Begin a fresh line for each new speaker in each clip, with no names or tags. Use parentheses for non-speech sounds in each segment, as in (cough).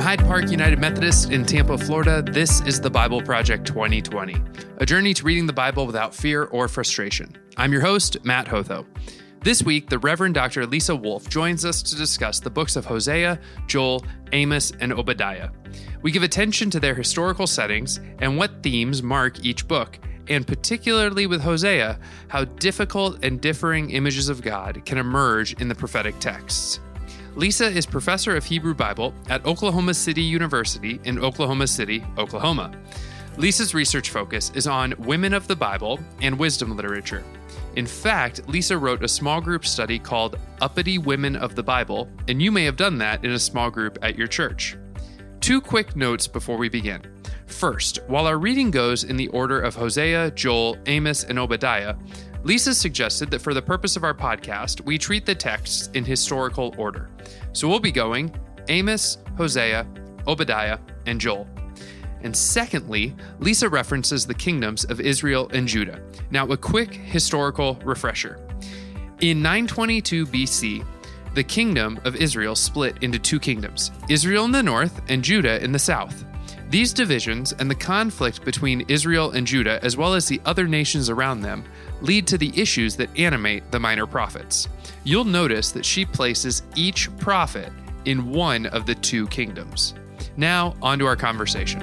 Hyde Park United Methodist in Tampa, Florida, this is the Bible Project 2020, a journey to reading the Bible without fear or frustration. I'm your host, Matt Hotho. This week, the Reverend Dr. Lisa Wolfe joins us to discuss the books of Hosea, Joel, Amos, and Obadiah. We give attention to their historical settings and what themes mark each book, and particularly with Hosea, how difficult and differing images of God can emerge in the prophetic texts. Lisa is professor of Hebrew Bible at Oklahoma City University in Oklahoma City, Oklahoma. Lisa's research focus is on women of the Bible and wisdom literature. In fact, Lisa wrote a small group study called Uppity Women of the Bible, and you may have done that in a small group at your church. Two quick notes before we begin. First, while our reading goes in the order of Hosea, Joel, Amos, and Obadiah, Lisa suggested that for the purpose of our podcast, we treat the texts in historical order. So we'll be going Amos, Hosea, Obadiah, and Joel. And secondly, Lisa references the kingdoms of Israel and Judah. Now, a quick historical refresher. In 922 BC, the kingdom of Israel split into two kingdoms Israel in the north and Judah in the south. These divisions and the conflict between Israel and Judah, as well as the other nations around them, lead to the issues that animate the minor prophets. You'll notice that she places each prophet in one of the two kingdoms. Now, on to our conversation.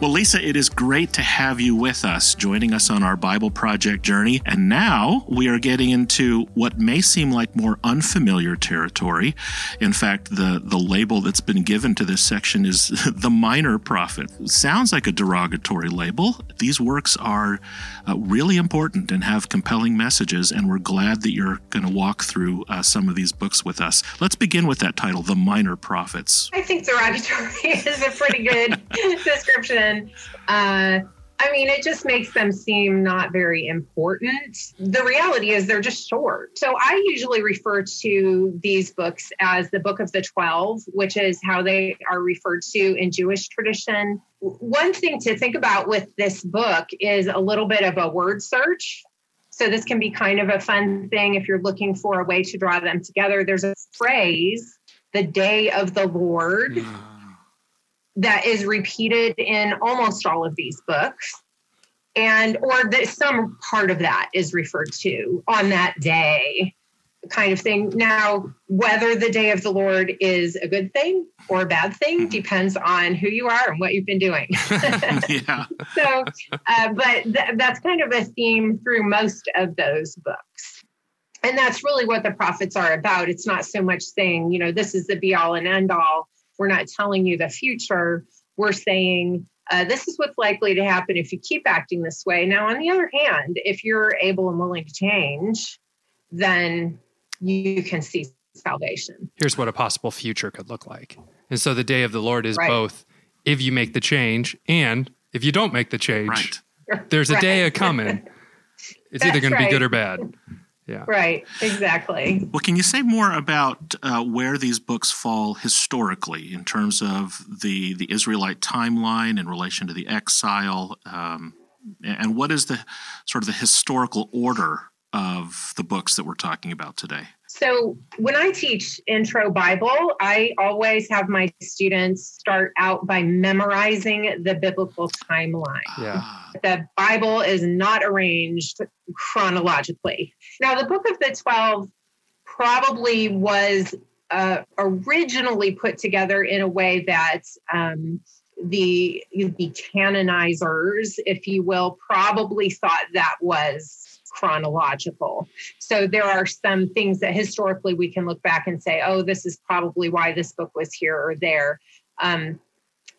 Well, Lisa, it is great to have you with us, joining us on our Bible Project journey. And now we are getting into what may seem like more unfamiliar territory. In fact, the, the label that's been given to this section is (laughs) the minor prophet. Sounds like a derogatory label. These works are uh, really important and have compelling messages, and we're glad that you're going to walk through uh, some of these books with us. Let's begin with that title, The Minor Prophets.
I think derogatory (laughs) is a pretty good (laughs) description uh, I mean, it just makes them seem not very important. The reality is they're just short. So I usually refer to these books as the Book of the Twelve, which is how they are referred to in Jewish tradition. One thing to think about with this book is a little bit of a word search. So this can be kind of a fun thing if you're looking for a way to draw them together. There's a phrase, the day of the Lord. Mm that is repeated in almost all of these books. And or that some part of that is referred to on that day kind of thing. Now whether the day of the lord is a good thing or a bad thing mm-hmm. depends on who you are and what you've been doing. (laughs) (laughs) Yeah. So uh, but th- that's kind of a theme through most of those books. And that's really what the prophets are about. It's not so much saying you know this is the be all and end all we're not telling you the future. We're saying uh, this is what's likely to happen if you keep acting this way. Now, on the other hand, if you're able and willing to change, then you can see salvation.
Here's what a possible future could look like. And so the day of the Lord is right. both if you make the change and if you don't make the change. Right. There's a right. day a coming. (laughs) It's either going to be good or bad.
Yeah. Right. Exactly.
Well, can you say more about uh, where these books fall historically in terms of the the Israelite timeline in relation to the exile, um, and what is the sort of the historical order of the books that we're talking about today?
So, when I teach intro Bible, I always have my students start out by memorizing the biblical timeline. Yeah. The Bible is not arranged chronologically. Now, the book of the 12 probably was uh, originally put together in a way that um, the the canonizers, if you will, probably thought that was chronological. So there are some things that historically we can look back and say, oh, this is probably why this book was here or there. Um,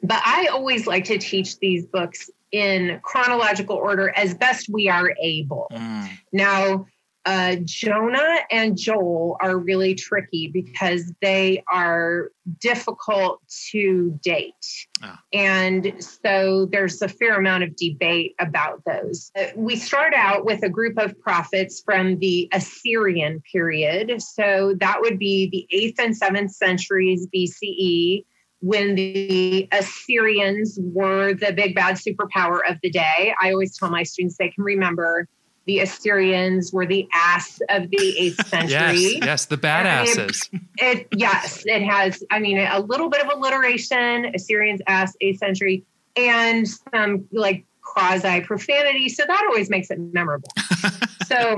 but I always like to teach these books in chronological order as best we are able. Mm. Now, uh, Jonah and Joel are really tricky because they are difficult to date. Ah. And so there's a fair amount of debate about those. Uh, we start out with a group of prophets from the Assyrian period. So that would be the 8th and 7th centuries BCE when the Assyrians were the big bad superpower of the day. I always tell my students they can remember the Assyrians were the ass of the eighth (laughs) century.
yes, yes, the badasses.
It, it, yes, it has. I mean, a little bit of alliteration, Assyrians, ass, eighth century, and some like quasi profanity. So that always makes it memorable. (laughs) so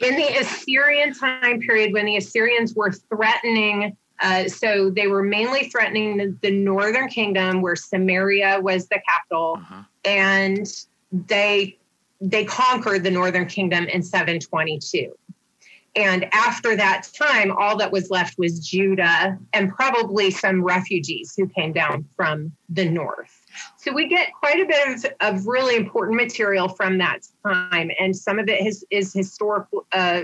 in the Assyrian time period, when the Assyrians were threatening, uh, so they were mainly threatening the, the, northern kingdom, where Samaria was the capital, uh-huh. and they they conquered the northern kingdom in 722. And after that time, all that was left was Judah and probably some refugees who came down from the north. So we get quite a bit of, of really important material from that time, and some of it is, is uh,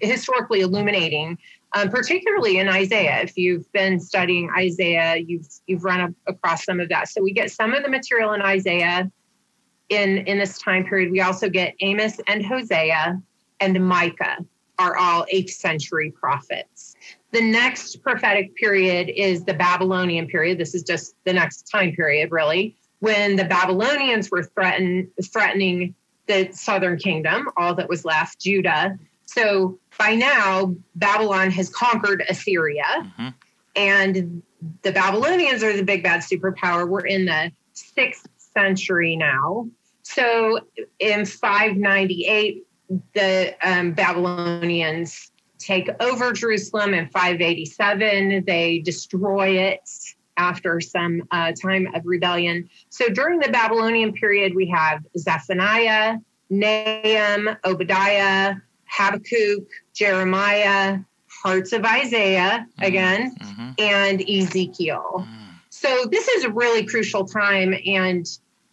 historically illuminating, um, particularly in Isaiah. If you've been studying Isaiah, you've you've run across some of that. So we get some of the material in Isaiah in in this time period. We also get Amos and Hosea and Micah are all 8th century prophets. The next prophetic period is the Babylonian period. This is just the next time period, really, when the Babylonians were threaten, threatening the southern kingdom, all that was left, Judah. So by now, Babylon has conquered Assyria, mm-hmm. and the Babylonians are the big bad superpower. We're in the sixth century now. So in 598, the um, Babylonians take over Jerusalem in 587. They destroy it after some uh, time of rebellion. So during the Babylonian period, we have Zephaniah, Nahum, Obadiah, Habakkuk, Jeremiah, parts of Isaiah mm-hmm. again, mm-hmm. and Ezekiel. Mm. So this is a really crucial time. And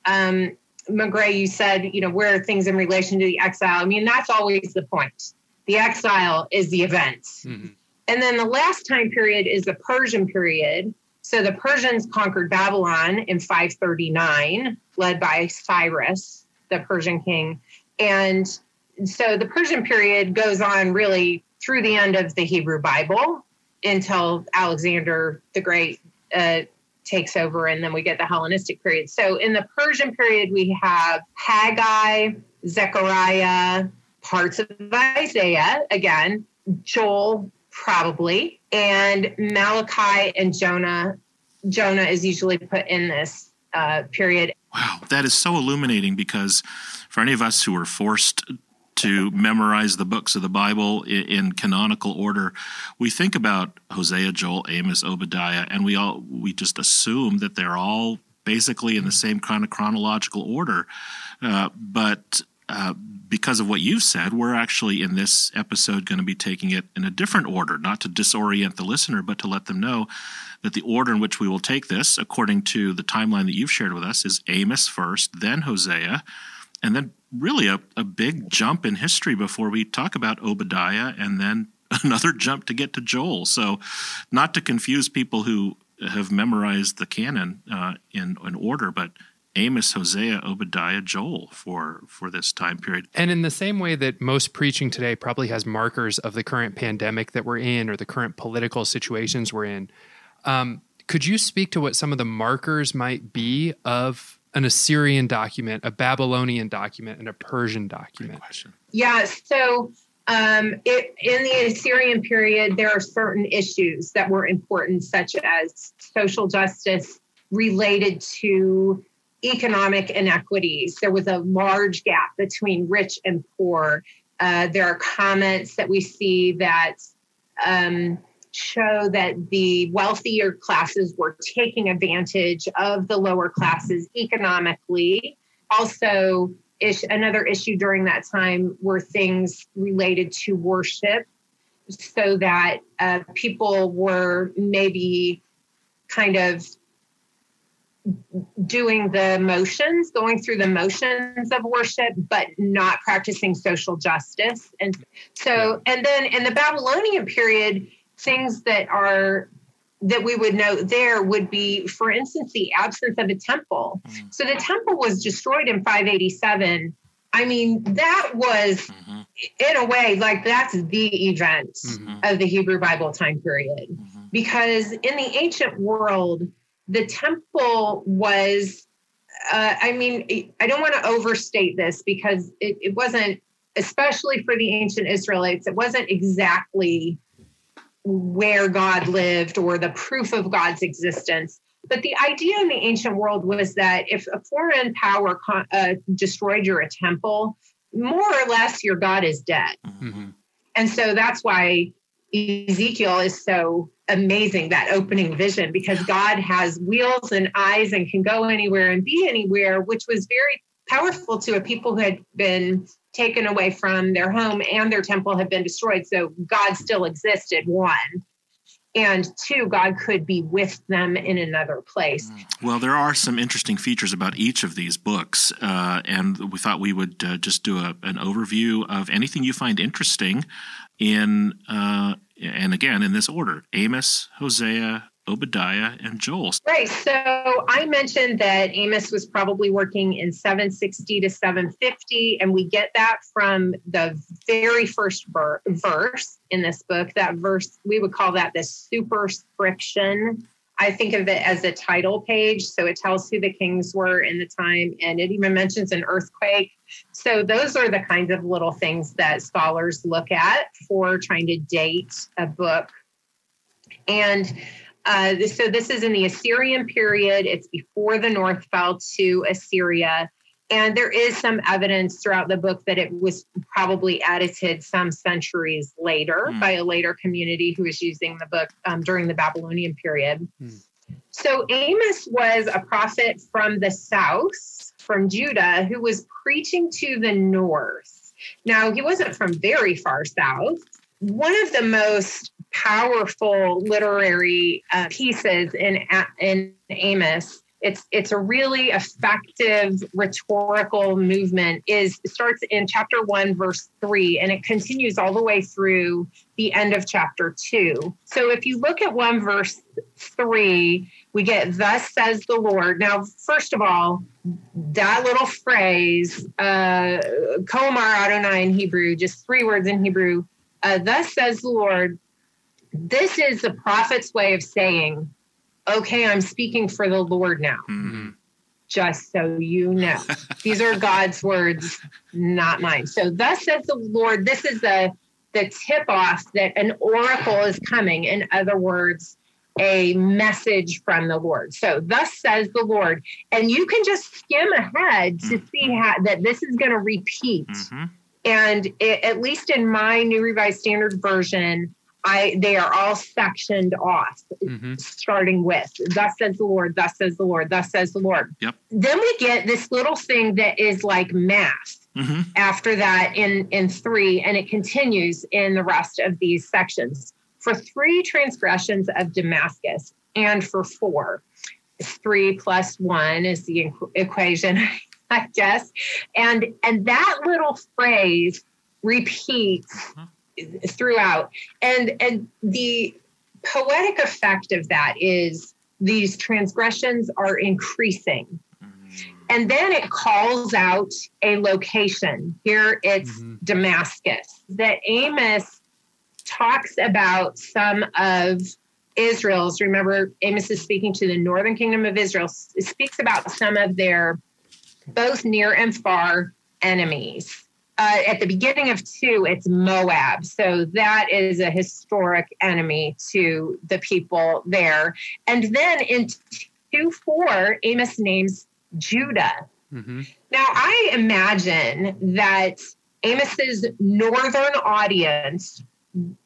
um, Magrey, you said, you know, where are things in relation to the exile? I mean, that's always the point. The exile is the event. Mm-hmm. And then the last time period is the Persian period. So the Persians conquered Babylon in 539, led by Cyrus, the Persian king. And so the Persian period goes on really through the end of the Hebrew Bible until Alexander the Great uh, takes over, and then we get the Hellenistic period. So in the Persian period, we have Haggai, Zechariah, parts of Isaiah, again, Joel, probably, and Malachi and Jonah. Jonah is usually put in this uh, period.
Wow, that is so illuminating because for any of us who are forced to memorize the books of the Bible in, in, canonical order, we think about Hosea, Joel, Amos, Obadiah, and we all we just assume that they're all basically in the same kind of chronological order. Uh, but uh, because of what you've said, we're actually in this episode going to be taking it in a different order, not to disorient the listener, but to let them know that the order in which we will take this, according to the timeline that you've shared with us, is Amos first, then Hosea, and then really a, a big jump in history before we talk about Obadiah and then (laughs) another jump to get to Joel. So, not to confuse people who have memorized the canon uh, in, in order, but Amos, Hosea, Obadiah, Joel for for this time period.
And in the same way that most preaching today probably has markers of the current pandemic that we're in or the current political situations we're in, um, could you speak to what some of the markers might be of an Assyrian document, a Babylonian document, and a Persian document?
Yeah. So um, it, in the Assyrian period, there are certain issues that were important, such as social justice related to economic inequities. There was a large gap between rich and poor. Uh, there are comments that we see that um, show that the wealthier classes were taking advantage of the lower classes economically. Also, ish, another issue during that time were things related to worship, so that uh, people were maybe kind of doing the motions, going through the motions of worship, but not practicing social justice. And so, and then in the Babylonian period, things that are that we would note there would be, for instance, the absence of a temple. Mm-hmm. So the temple was destroyed in 587. I mean, that was, mm-hmm. in a way, like that's the event mm-hmm. of the Hebrew Bible time period. Mm-hmm. Because in the ancient world, the temple was uh, I mean, I don't want to overstate this because it, it wasn't, especially for the ancient Israelites, it wasn't exactly where God lived or the proof of God's existence. But the idea in the ancient world was that if a foreign power uh, destroyed your temple, more or less your God is dead. Mm-hmm. And so that's why Ezekiel is so amazing, that opening vision, because God has wheels and eyes and can go anywhere and be anywhere, which was very powerful to a people who had been taken away from their home and their temple had been destroyed. So God still existed, one. And two, God could be with them in another place.
Well, there are some interesting features about each of these books. Uh, and we thought we would uh, just do a, an overview of anything you find interesting in uh, and again in this order Amos, Hosea, Obadiah, and Joel.
Right. So I mentioned that Amos was probably working in 760 to 750, and we get that from the very first ver- verse in this book. That verse, we would call that the superscription I think of it as a title page. So it tells who the kings were in the time, and it even mentions an earthquake. So those are the kinds of little things that scholars look at for trying to date a book. And uh, so this is in the Assyrian period. It's before the north fell to Assyria. And there is some evidence throughout the book that it was probably edited some centuries later mm. by a later community who was using the book um, during the Babylonian period. Mm. So Amos was a prophet from the south, from Judah, who was preaching to the north. Now, he wasn't from very far south. One of the most powerful literary uh, pieces in, in Amos it's it's a really effective rhetorical movement is starts in chapter 1 verse 3 and it continues all the way through the end of chapter 2 so if you look at 1 verse 3 we get thus says the lord. Now first of all that little phrase uh komar adonai in hebrew just three words in hebrew uh, thus says the lord this is the prophet's way of saying okay, I'm speaking for the Lord now. Mm-hmm. Just so you know, (laughs) these are God's words, not mine. So, thus says the Lord, this is the, the tip off that an oracle is coming. In other words, a message from the Lord. So, thus says the Lord. And you can just skim ahead to mm-hmm. see how that this is going to repeat. Mm-hmm. And it, at least in my New Revised Standard Version, I they are all sectioned off, mm-hmm. starting with "Thus says the Lord," "Thus says the Lord," "Thus says the Lord."
Yep.
Then we get this little thing that is like math. Mm-hmm. After that, in in three, and it continues in the rest of these sections. For three transgressions of Damascus, and for four, three plus one is the equation, (laughs) (laughs) I guess. And and that little phrase repeats. Mm-hmm throughout. And and the poetic effect of that is these transgressions are increasing. Mm-hmm. And then it calls out a location. Here it's mm-hmm. Damascus. That Amos talks about some of Israel's, remember, Amos is speaking to the northern kingdom of Israel, it speaks about some of their both near and far enemies uh, at the beginning of two, it's Moab. So that is a historic enemy to the people there. And then in 2 4, Amos names Judah. Mm-hmm. Now, I imagine that Amos's northern audience,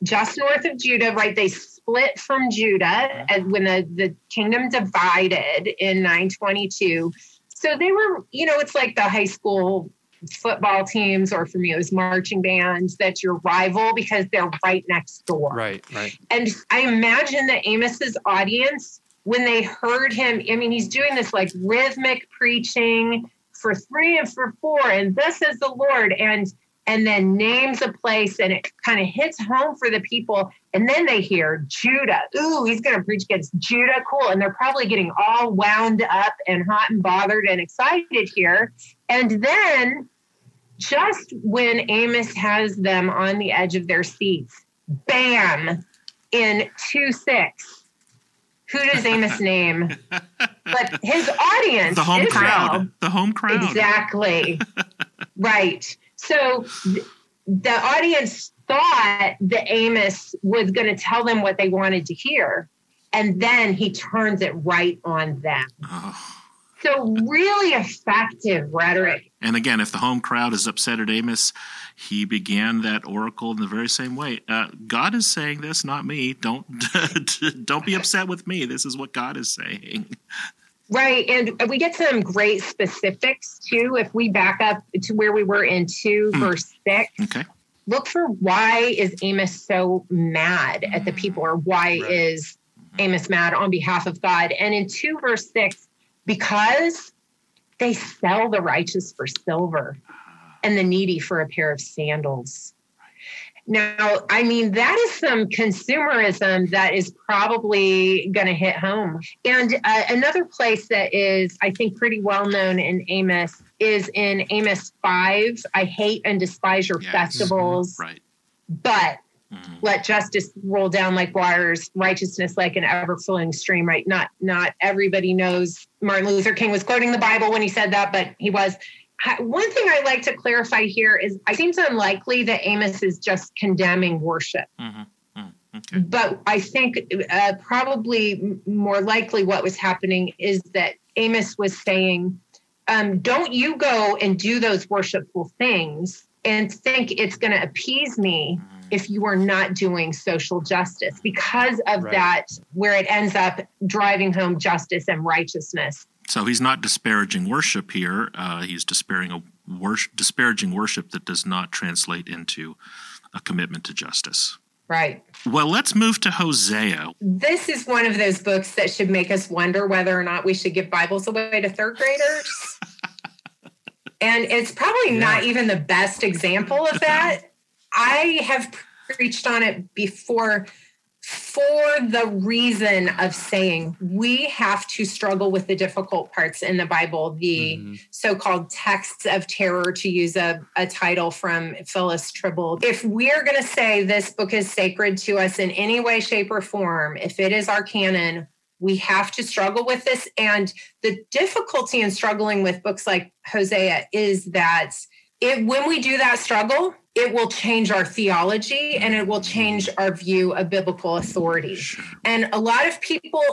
just north of Judah, right? They split from Judah and when the, the kingdom divided in 922. So they were, you know, it's like the high school football teams or for me it was marching bands that's your rival because they're right next door.
Right right.
And i imagine that amos's audience when they heard him i mean he's doing this like rhythmic preaching for three and for four and this is the lord and and then names a place and it kind of hits home for the people and then they hear judah ooh he's going to preach against judah cool and they're probably getting all wound up and hot and bothered and excited here and then, just when Amos has them on the edge of their seats, bam, in 2 6, who does Amos (laughs) name? But his (laughs) audience,
the home
Israel,
crowd. The home crowd.
Exactly. (laughs) right. So th- the audience thought that Amos was going to tell them what they wanted to hear. And then he turns it right on them.
Oh.
So, really effective rhetoric.
And again, if the home crowd is upset at Amos, he began that oracle in the very same way. Uh, God is saying this, not me. Don't (laughs) don't be upset with me. This is what God is saying.
Right, and we get some great specifics too. If we back up to where we were in two, mm. verse six.
Okay.
Look for why is Amos so mad at the people, or why right. is Amos mad on behalf of God? And in two, verse six, because they sell the righteous for silver and the needy for a pair of sandals. Now, I mean, that is some consumerism that is probably going to hit home. And uh, another place that is, I think, pretty well known in Amos is in Amos 5. I hate and despise your yes. festivals.
Right.
But Mm-hmm. Let justice roll down like waters, righteousness like an ever-flowing stream. Right? Not not everybody knows Martin Luther King was quoting the Bible when he said that, but he was. One thing I like to clarify here is it seems unlikely that Amos is just condemning worship.
Mm-hmm. mm-hmm.
But I think uh, probably more likely what was happening is that Amos was saying, um, Don't you go and do those worshipful things and think it's going to appease me mm-hmm if you are not doing social justice because of right. that, where it ends up driving home justice and righteousness.
So he's not disparaging worship here. Uh, he's disparaging, a worship, disparaging worship that does not translate into a commitment to justice.
Right.
Well, let's move to Hosea.
This is one of those books that should make us wonder whether or not we should give Bibles away to third graders. (laughs) and it's probably yeah. not even the best example of (laughs) that. I have preached on it before for the reason of saying we have to struggle with the difficult parts in the Bible, the mm-hmm. so called texts of terror, to use a, a title from Phyllis Trible. If we're going to say this book is sacred to us in any way, shape, or form, if it is our canon, we have to struggle with this. And the difficulty in struggling with books like Hosea is that it, when we do that struggle, it will change our theology and it will change our view of biblical authority. And a lot of people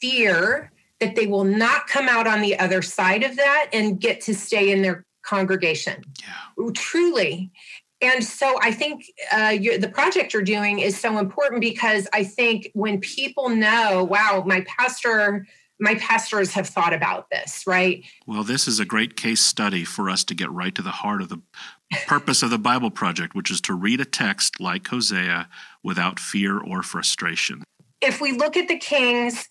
fear that they will not come out on the other side of that and get to stay in their congregation.
Yeah.
Truly. And so I think uh, the project you're doing is so important because I think when people know, wow, my pastor my pastors have thought about this, right?
Well, this is a great case study for us to get right to the heart of the purpose of the Bible Project, which is to read a text like Hosea without fear or frustration.
If we look at the Kings,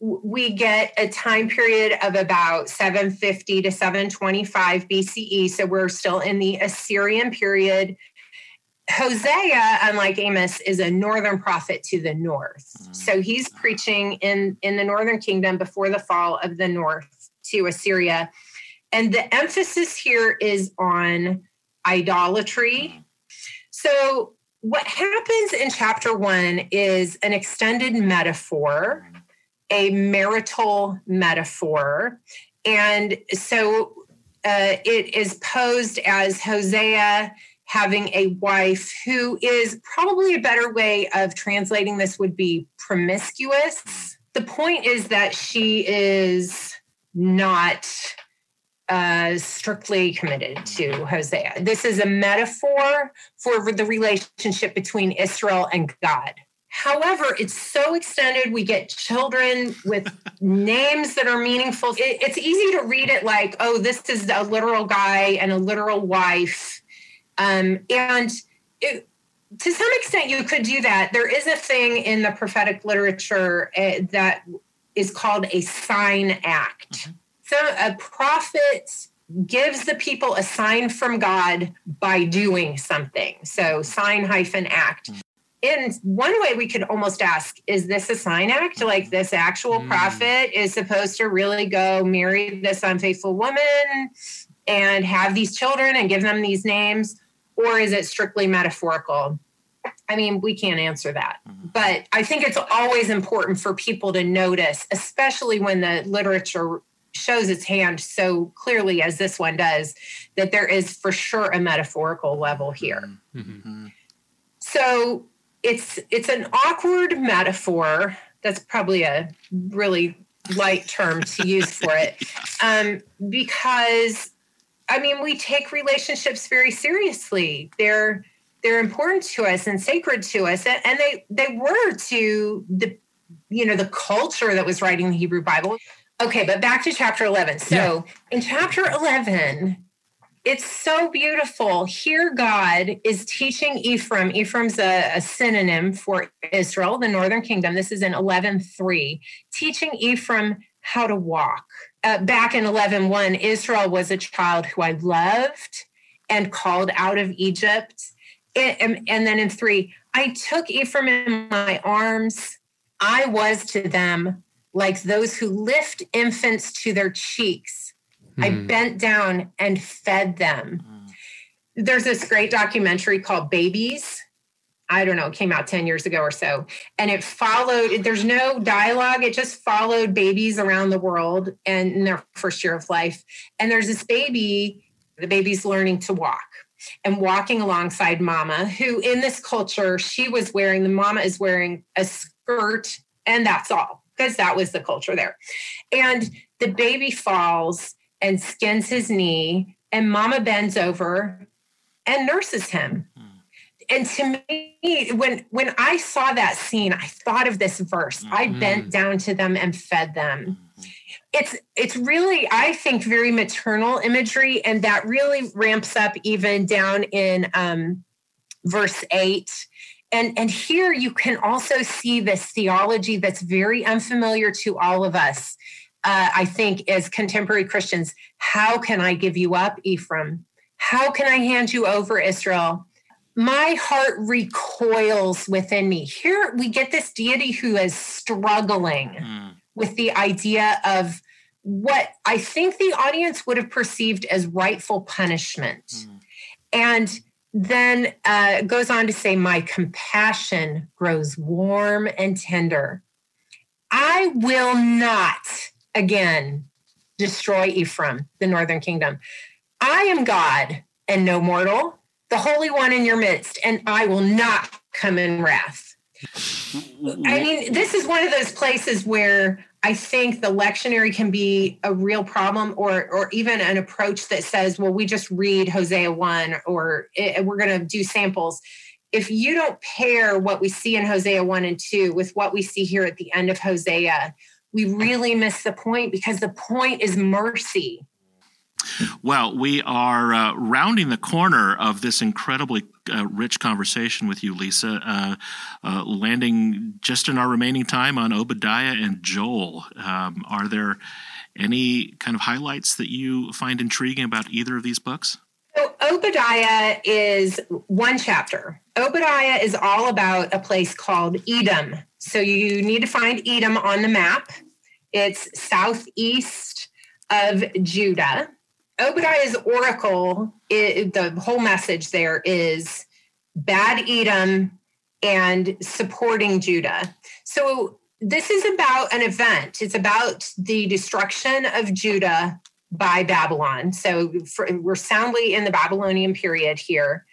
we get a time period of about 750 to 725 BCE. So we're still in the Assyrian period. Hosea, unlike Amos, is a northern prophet to the north. Mm-hmm. So he's preaching in, in the northern kingdom before the fall of the north to Assyria. And the emphasis here is on idolatry. Mm-hmm. So what happens in chapter one is an extended metaphor, mm-hmm. a marital metaphor. And so uh, it is posed as Hosea having a wife who is probably a better way of translating this would be promiscuous. The point is that she is not uh, strictly committed to Hosea. This is a metaphor for the relationship between Israel and God. However, it's so extended. We get children with (laughs) names that are meaningful. It, it's easy to read it like, oh, this is a literal guy and a literal wife um, and it, to some extent, you could do that. There is a thing in the prophetic literature uh, that is called a sign act. Mm-hmm. So a prophet gives the people a sign from God by doing something. So sign hyphen act. Mm. In one way, we could almost ask, is this a sign act? Mm. Like this actual mm. prophet is supposed to really go marry this unfaithful woman and have these children and give them these names? or is it strictly metaphorical? I mean, we can't answer that. Mm. But I think it's always important for people to notice, especially when the literature shows its hand so clearly as this one does, that there is for sure a metaphorical level here. Mm-hmm. So it's it's an awkward metaphor. That's probably a really light term to use for it, (laughs) um, because I mean we take relationships very seriously. They're they're important to us and sacred to us, and, and they they were to the you know the culture that was writing the Hebrew Bible. Okay, but back to chapter eleven. So yeah. in chapter eleven, it's so beautiful. Here, God is teaching Ephraim. Ephraim's a, a synonym for Israel, the northern kingdom. This is in 11.3, teaching Ephraim how to walk. Uh, back in 11.1, Israel was a child who I loved and called out of Egypt. And, and then in 3, I took Ephraim in my arms. I was to them like those who lift infants to their cheeks Mm. I hmm. bent down and fed them. Mm. There's this great documentary called Babies. I don't know, it came out 10 years ago or so. And it followed, there's no dialogue, it just followed babies around the world and in their first year of life. And there's this baby, the baby's learning to walk and walking alongside mama, who in this culture, she was wearing, the mama is wearing a skirt, and that's all, because that was the culture there. And the baby falls and skins his knee, and mama bends over and nurses him. Hmm. And to me, when when I saw that scene, I thought of this verse. Mm-hmm. I bent down to them and fed them. Mm-hmm. It's it's really, I think, very maternal imagery, and that really ramps up even down in um, verse eight. And, and here you can also see this theology that's very unfamiliar to all of us uh, I think, as contemporary Christians, how can I give you up, Ephraim? How can I hand you over, Israel? My heart recoils within me. Here we get this deity who is struggling mm. with the idea of what I think the audience would have perceived as rightful punishment. Mm. And then uh, goes on to say, My compassion grows warm and tender. I will not again destroy Ephraim, the northern kingdom. I am God and no mortal, the Holy One in your midst, and I will not come in wrath. I mean, this is one of those places where I think the lectionary can be a real problem, or or even an approach that says, "Well, we just read Hosea one, or it, we're going to do samples." If you don't pair what we see in Hosea one and two with what we see here at the end of Hosea, we really miss the point because the point is mercy.
Well, we are uh, rounding the corner of this incredibly uh, rich conversation with you, Lisa, uh, uh landing just in our remaining time on Obadiah and Joel. Um, are there any kind of highlights that you find intriguing about either of these books?
So, Obadiah is one chapter. Obadiah is all about a place called Edom. So you need to find Edom on the map. It's southeast of Judah. Obadiah's oracle, it, the whole message there is bad Edom and supporting Judah. So this is about an event. It's about the destruction of Judah by Babylon. So for, we're soundly in the Babylonian period here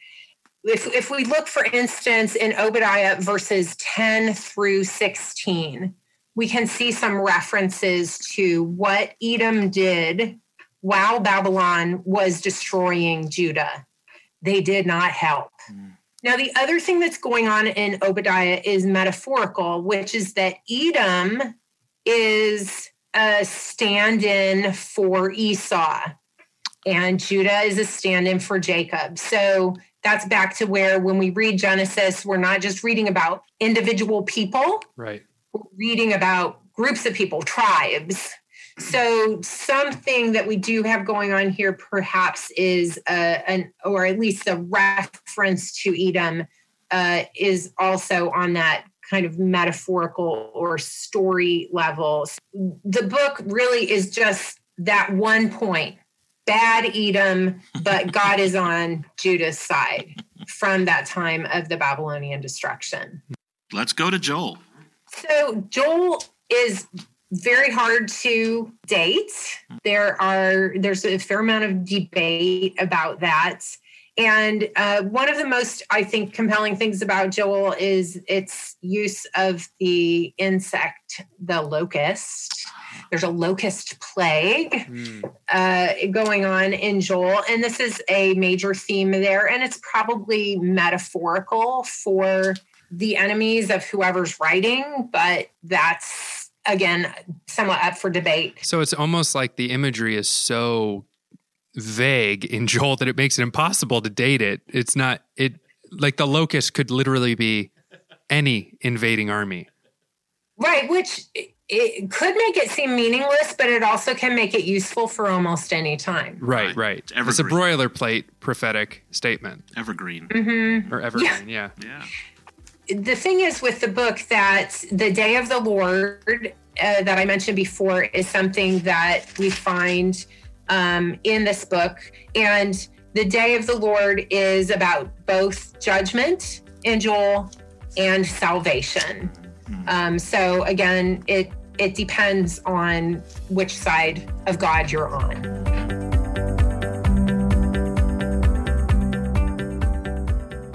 if, if we look, for instance, in Obadiah verses 10 through 16, we can see some references to what Edom did while Babylon was destroying Judah. They did not help. Mm. Now, the other thing that's going on in Obadiah is metaphorical, which is that Edom is a stand in for Esau, and Judah is a stand in for Jacob. So that's back to where when we read Genesis, we're not just reading about individual people.
Right.
We're reading about groups of people, tribes. So something that we do have going on here perhaps is uh, an or at least a reference to Edom uh, is also on that kind of metaphorical or story level. The book really is just that one point bad Edom, but (laughs) God is on Judah's side. from that time of the Babylonian destruction.
Let's go to Joel.
So, Joel is very hard to date. There are there's a fair amount of debate about that. And uh, one of the most, I think, compelling things about Joel is its use of the insect, the locust. There's a locust plague mm. uh, going on in Joel, and this is a major theme there. And it's probably metaphorical for the enemies of whoever's writing, but that's again somewhat up for debate.
So it's almost like the imagery is so vague in (laughs) Joel that it makes it impossible to date it. It's not it like the locust could literally be any invading army.
Right, which it could make it seem meaningless, but it also can make it useful for almost any time.
Right, right. It's, it's a broilerplate prophetic statement.
Evergreen.
Mm-hmm.
Or evergreen, yeah.
Yeah.
yeah. The thing is with the book that the day of the Lord uh, that I mentioned before is something that we find um, in this book. And the day of the Lord is about both judgment in Joel and salvation. Hmm. Um, so again, it it depends on which side of God you're on.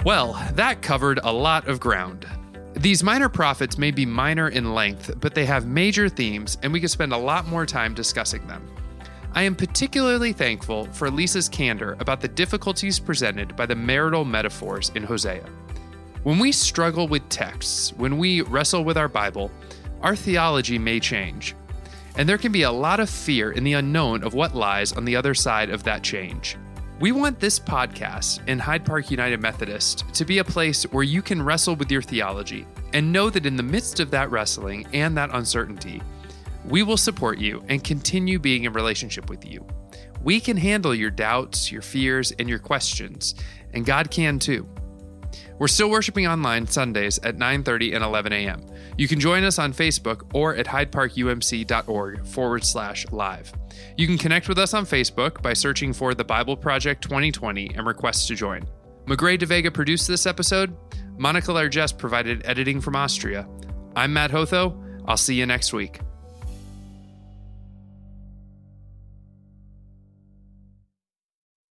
Well, that covered a lot of ground. These minor prophets may be minor in length, but they have major themes, and we could spend a lot more time discussing them. I am particularly thankful for Lisa's candor about the difficulties presented by the marital metaphors in Hosea. When we struggle with texts, when we wrestle with our Bible, our theology may change. And there can be a lot of fear in the unknown of what lies on the other side of that change. We want this podcast and Hyde Park United Methodist to be a place where you can wrestle with your theology and know that in the midst of that wrestling and that uncertainty, we will support you and continue being in relationship with you. We can handle your doubts, your fears, and your questions, and God can too. We're still worshiping online Sundays at 9:30 and 11 a.m. You can join us on Facebook or at hydeparkumc.org forward slash live. You can connect with us on Facebook by searching for the Bible Project 2020 and request to join. Magrey DeVega produced this episode. Monica Largest provided editing from Austria. I'm Matt Hotho. I'll see you next week.